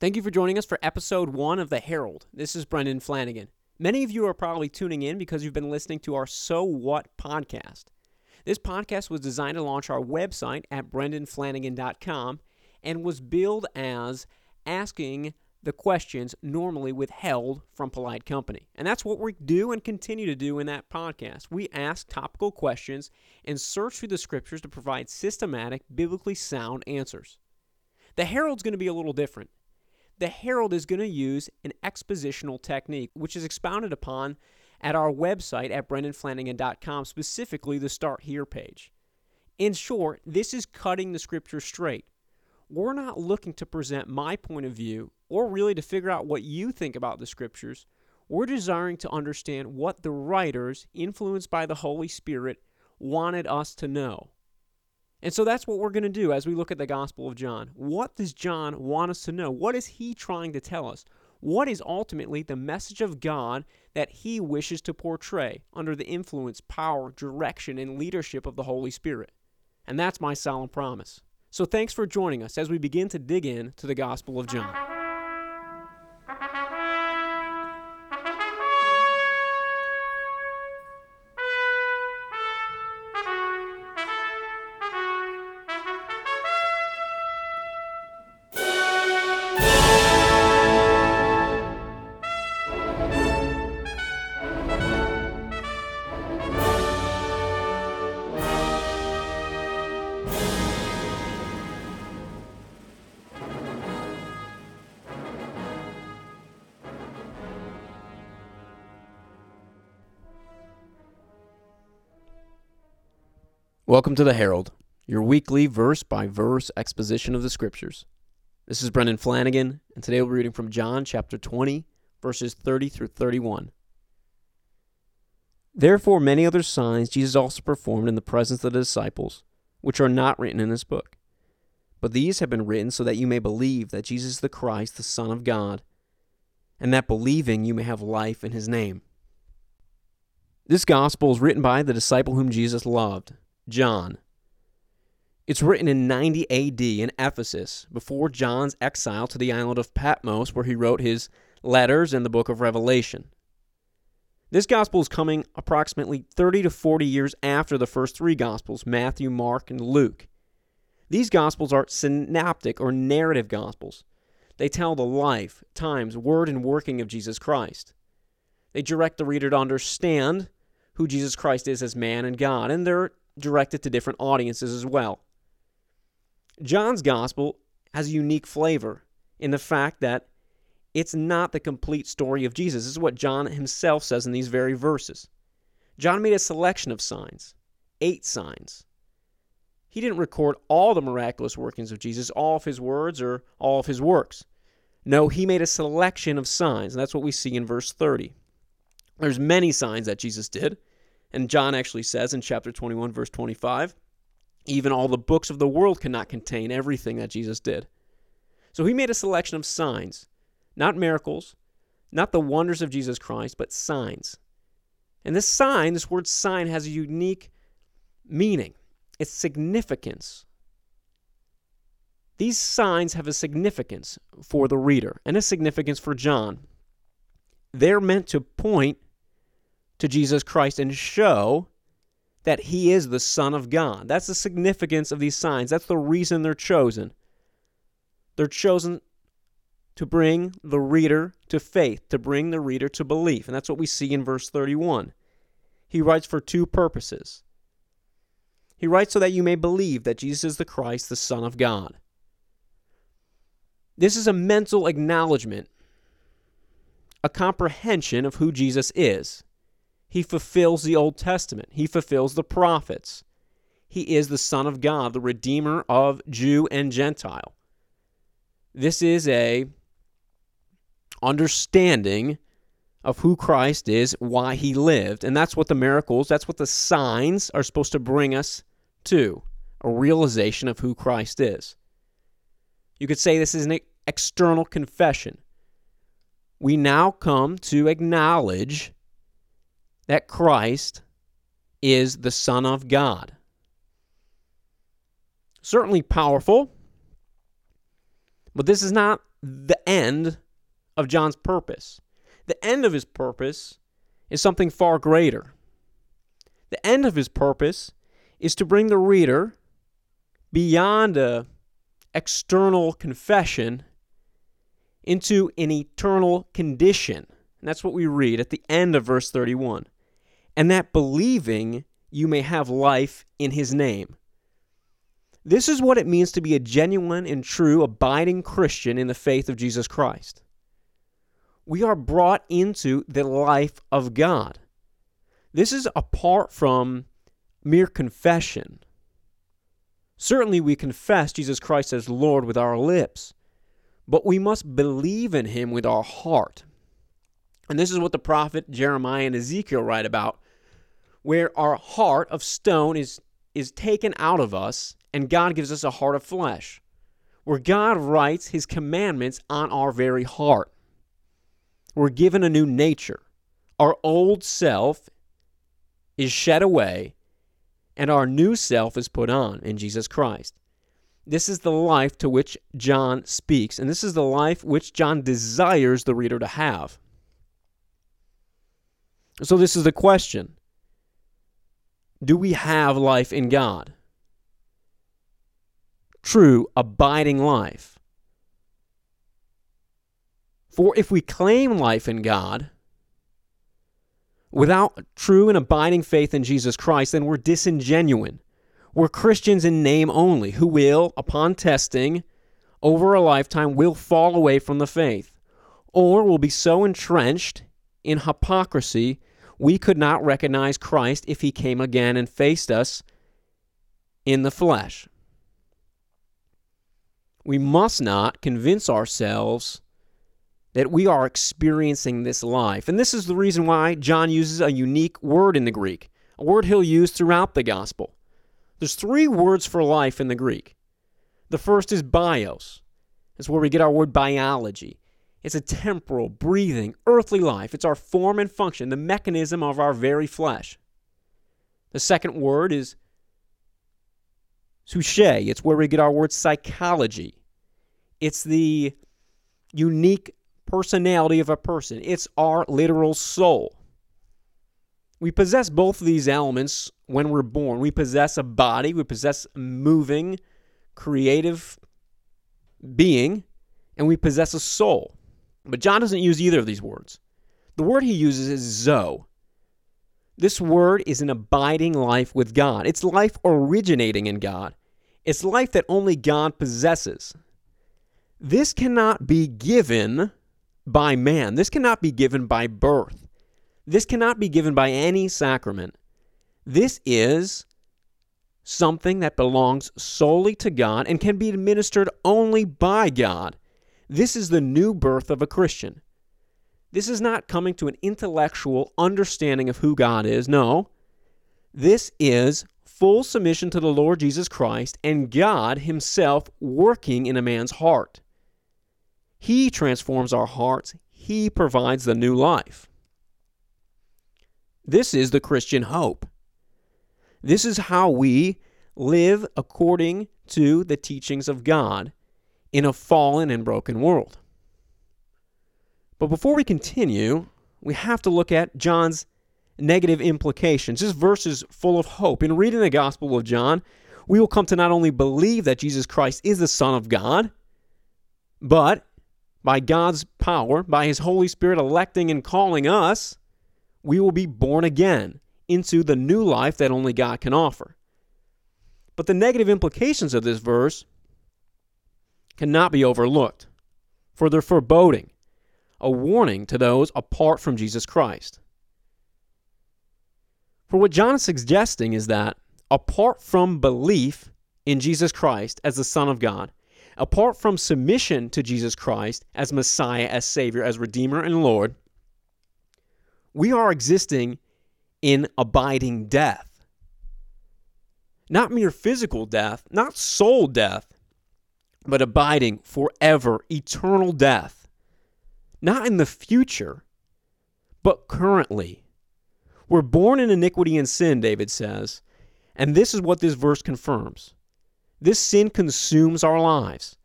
Thank you for joining us for episode one of The Herald. This is Brendan Flannagan. Many of you are probably tuning in because you've been listening to our So What podcast. This podcast was designed to launch our website at brendanflannagan.com and was billed as asking the questions normally withheld from polite company. And that's what we do and continue to do in that podcast. We ask topical questions and search through the scriptures to provide systematic, biblically sound answers. The Herald's going to be a little different. The Herald is going to use an expositional technique, which is expounded upon at our website at brendanflannagan.com, specifically the Start Here page. In short, this is cutting the scripture straight. We're not looking to present my point of view or really to figure out what you think about the scriptures. We're desiring to understand what the writers, influenced by the Holy Spirit, wanted us to know. And so that's what we're going to do as we look at the Gospel of John. What does John want us to know? What is he trying to tell us? What is ultimately the message of God that he wishes to portray under the influence, power, direction, and leadership of the Holy Spirit? And that's my solemn promise. So thanks for joining us as we begin to dig in to the Gospel of John. Welcome to the Herald, your weekly verse by verse exposition of the Scriptures. This is Brendan Flannagan, and today we're reading from John chapter 20, verses 30 through 31. Therefore, many other signs Jesus also performed in the presence of the disciples, which are not written in this book. But these have been written so that you may believe that Jesus is the Christ, the Son of God, and that believing you may have life in his name. This gospel is written by the disciple whom Jesus loved John. It's written in 90 AD in Ephesus, before John's exile to the island of Patmos, where he wrote his letters and the book of Revelation. This gospel is coming approximately 30 to 40 years after the first three gospels Matthew, Mark, and Luke. These gospels are synoptic or narrative gospels. They tell the life, times, word, and working of Jesus Christ. They direct the reader to understand who Jesus Christ is as man and God, and they're directed to different audiences as well. John's gospel has a unique flavor in the fact that it's not the complete story of Jesus. This is what John himself says in these very verses. John made a selection of signs, eight signs. He didn't record all the miraculous workings of Jesus, all of his words, or all of his works. No, he made a selection of signs, and that's what we see in verse 30. There's many signs that Jesus did, and John actually says in chapter 21, verse 25, even all the books of the world cannot contain everything that Jesus did. So he made a selection of signs, not miracles, not the wonders of Jesus Christ, but signs. And this sign, this word sign, has a unique meaning, its significance. These signs have a significance for the reader and a significance for John. They're meant to point to Jesus Christ and show that he is the Son of God. That's the significance of these signs. That's the reason they're chosen. They're chosen to bring the reader to faith, to bring the reader to belief. And that's what we see in verse 31. He writes for two purposes. He writes so that you may believe that Jesus is the Christ, the Son of God. This is a mental acknowledgement, a comprehension of who Jesus is. He fulfills the Old Testament, he fulfills the prophets. He is the Son of God, the Redeemer of Jew and Gentile. This is a understanding of who Christ is, why he lived, and that's what the miracles, that's what the signs are supposed to bring us to, a realization of who Christ is. You could say this is an external confession. We now come to acknowledge that Christ is the Son of God. Certainly powerful, but this is not the end of John's purpose. The end of his purpose is something far greater. The end of his purpose is to bring the reader beyond a external confession into an eternal condition. And that's what we read at the end of verse 31. And that believing you may have life in his name. This is what it means to be a genuine and true abiding Christian in the faith of Jesus Christ. We are brought into the life of God. This is apart from mere confession. Certainly, we confess Jesus Christ as Lord with our lips, but we must believe in him with our heart. And this is what the prophet Jeremiah and Ezekiel write about, where our heart of stone is, is taken out of us and God gives us a heart of flesh, where God writes his commandments on our very heart. We're given a new nature. Our old self is shed away, and our new self is put on in Jesus Christ. This is the life to which John speaks, and this is the life which John desires the reader to have. So, this is the question Do we have life in God? true, abiding life. For if we claim life in God without true and abiding faith in Jesus Christ, then we're disingenuine. We're Christians in name only, who will, upon testing over a lifetime, will fall away from the faith, or will be so entrenched in hypocrisy we could not recognize Christ if he came again and faced us in the flesh we must not convince ourselves that we are experiencing this life. And this is the reason why John uses a unique word in the Greek, a word he'll use throughout the gospel. There's three words for life in the Greek. The first is bios. It's where we get our word biology. It's a temporal, breathing, earthly life. It's our form and function, the mechanism of our very flesh. The second word is psuche. It's where we get our word psychology. It's the unique personality of a person. It's our literal soul. We possess both of these elements when we're born. We possess a body, we possess a moving, creative being, and we possess a soul. But John doesn't use either of these words. The word he uses is zoe. This word is an abiding life with God. It's life originating in God. It's life that only God possesses. This cannot be given by man. This cannot be given by birth. This cannot be given by any sacrament. This is something that belongs solely to God and can be administered only by God. This is the new birth of a Christian. This is not coming to an intellectual understanding of who God is. No. This is full submission to the Lord Jesus Christ and God Himself working in a man's heart. He transforms our hearts, He provides the new life. This is the Christian hope. This is how we live according to the teachings of God in a fallen and broken world. But before we continue, we have to look at John's negative implications. This verse is full of hope. In reading the Gospel of John, we will come to not only believe that Jesus Christ is the Son of God, but by God's power, by His Holy Spirit electing and calling us, we will be born again into the new life that only God can offer. But the negative implications of this verse cannot be overlooked, for they're foreboding, a warning to those apart from Jesus Christ. For what John is suggesting is that apart from belief in Jesus Christ as the Son of God, apart from submission to Jesus Christ as Messiah, as Savior, as Redeemer and Lord, we are existing in abiding death. Not mere physical death, not soul death, but abiding forever, eternal death. Not in the future, but currently we're born in iniquity and sin, David says. And this is what this verse confirms. This sin consumes our lives.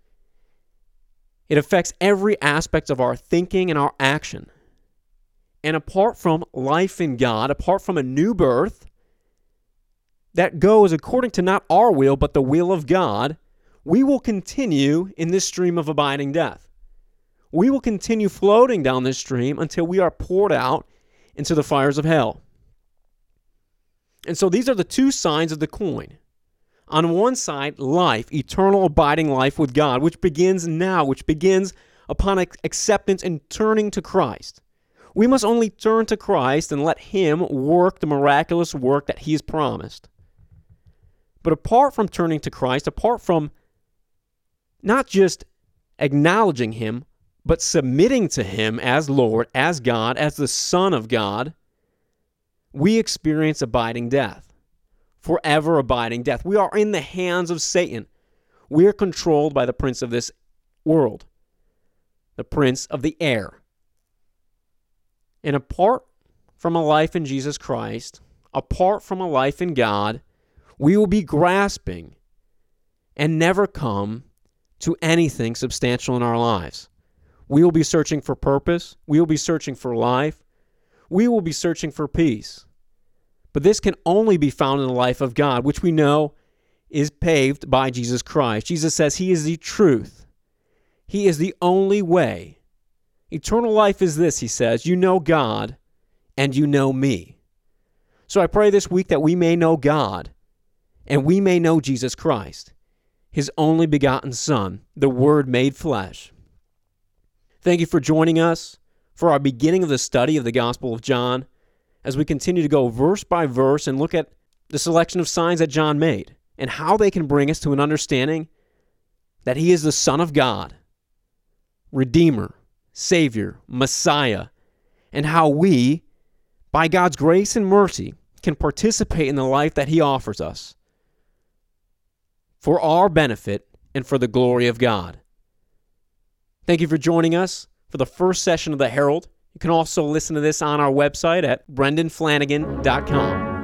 It affects every aspect of our thinking and our action. And apart from life in God, apart from a new birth that goes according to not our will, but the will of God, we will continue in this stream of abiding death. We will continue floating down this stream until we are poured out into the fires of hell. And so these are the two sides of the coin. On one side, life, eternal abiding life with God, which begins now, which begins upon acceptance and turning to Christ. We must only turn to Christ and let Him work the miraculous work that He has promised. But apart from turning to Christ, apart from not just acknowledging Him, but submitting to Him as Lord, as God, as the Son of God, we experience abiding death, forever abiding death. We are in the hands of Satan. We are controlled by the prince of this world, the prince of the air. And apart from a life in Jesus Christ, apart from a life in God, we will be grasping and never come to anything substantial in our lives. We will be searching for purpose. We will be searching for life. We will be searching for peace. But this can only be found in the life of God, which we know is paved by Jesus Christ. Jesus says He is the truth, He is the only way. Eternal life is this, He says you know God and you know me. So I pray this week that we may know God and we may know Jesus Christ, His only begotten Son, the Word made flesh. Thank you for joining us for our beginning of the study of the Gospel of John as we continue to go verse by verse and look at the selection of signs that John made and how they can bring us to an understanding that he is the Son of God, Redeemer, Savior, Messiah, and how we, by God's grace and mercy, can participate in the life that he offers us for our benefit and for the glory of God. Thank you for joining us for the first session of the Herald. You can also listen to this on our website at brendanflannagan.com.